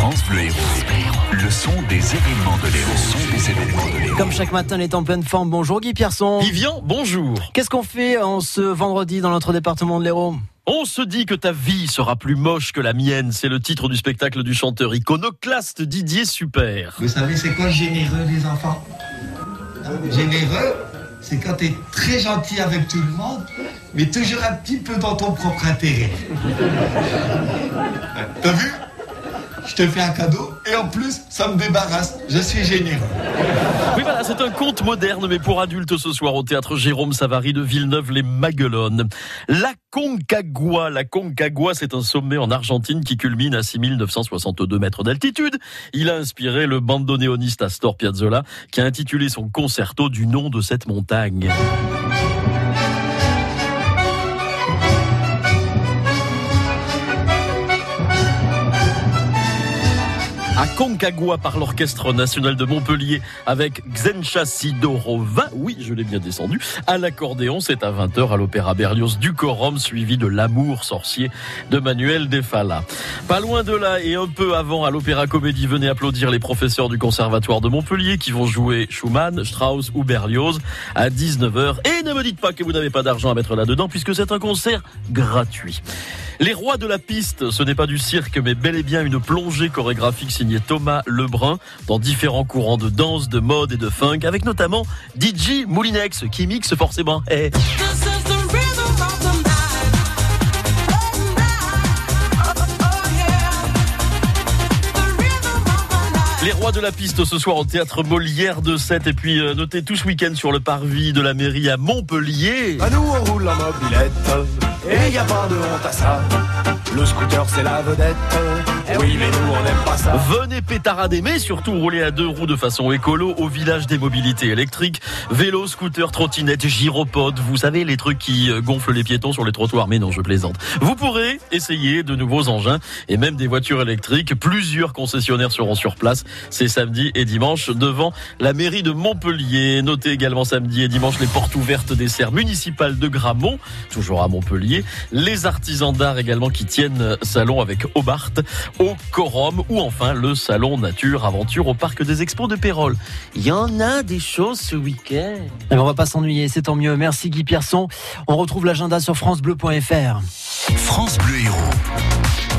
France Bleu Héros. Le son des événements de l'Héros. Le son des événements de l'Héros. Comme chaque matin, il est en pleine forme. Bonjour Guy Pierson. Vivian, bonjour. Qu'est-ce qu'on fait en ce vendredi dans notre département de l'Hérault? On se dit que ta vie sera plus moche que la mienne. C'est le titre du spectacle du chanteur iconoclaste Didier Super. Vous savez, c'est quoi généreux, les enfants? Généreux, c'est quand tu es très gentil avec tout le monde, mais toujours un petit peu dans ton propre intérêt. T'as vu? Je te fais un cadeau et en plus, ça me débarrasse. Je suis généreux. Oui, voilà, c'est un conte moderne, mais pour adultes ce soir au théâtre Jérôme Savary de Villeneuve-les-Maguelones. La Concagua. La Concagua, c'est un sommet en Argentine qui culmine à 6962 mètres d'altitude. Il a inspiré le bandoneoniste Astor Piazzolla, qui a intitulé son concerto du nom de cette montagne. À Concagua par l'Orchestre National de Montpellier avec Xencha Sidorova. Oui, je l'ai bien descendu. À l'accordéon, c'est à 20h à l'Opéra Berlioz du Corum, suivi de L'amour sorcier de Manuel De Falla. Pas loin de là et un peu avant à l'Opéra Comédie, venez applaudir les professeurs du Conservatoire de Montpellier qui vont jouer Schumann, Strauss ou Berlioz à 19h. Et ne me dites pas que vous n'avez pas d'argent à mettre là-dedans puisque c'est un concert gratuit. Les rois de la piste, ce n'est pas du cirque, mais bel et bien une plongée chorégraphique signée Thomas Lebrun dans différents courants de danse, de mode et de funk, avec notamment DJ Moulinex qui mixe forcément. Eh. Les rois de la piste ce soir au théâtre Molière de 7 et puis euh, notez tout ce week-end sur le parvis de la mairie à Montpellier. Et y a pas de honte à ça. Le scooter c'est la vedette. Oui mais nous on n'aime pas ça. Venez pétarader mais surtout rouler à deux roues de façon écolo au village des mobilités électriques. Vélo, scooter, trottinette, gyropode, vous savez les trucs qui euh, gonflent les piétons sur les trottoirs. Mais non je plaisante. Vous pourrez essayer de nouveaux engins et même des voitures électriques. Plusieurs concessionnaires seront sur place. C'est samedi et dimanche devant la mairie de Montpellier. Notez également samedi et dimanche les portes ouvertes des serres municipales de Gramont, toujours à Montpellier. Les artisans d'art également qui tiennent salon avec Hobart au Corum ou enfin le salon nature aventure au parc des expos de Pérol. Il y en a des choses ce week-end. Eh ben, On va pas s'ennuyer, c'est tant mieux. Merci Guy Pierson. On retrouve l'agenda sur francebleu.fr. France Bleu Héros.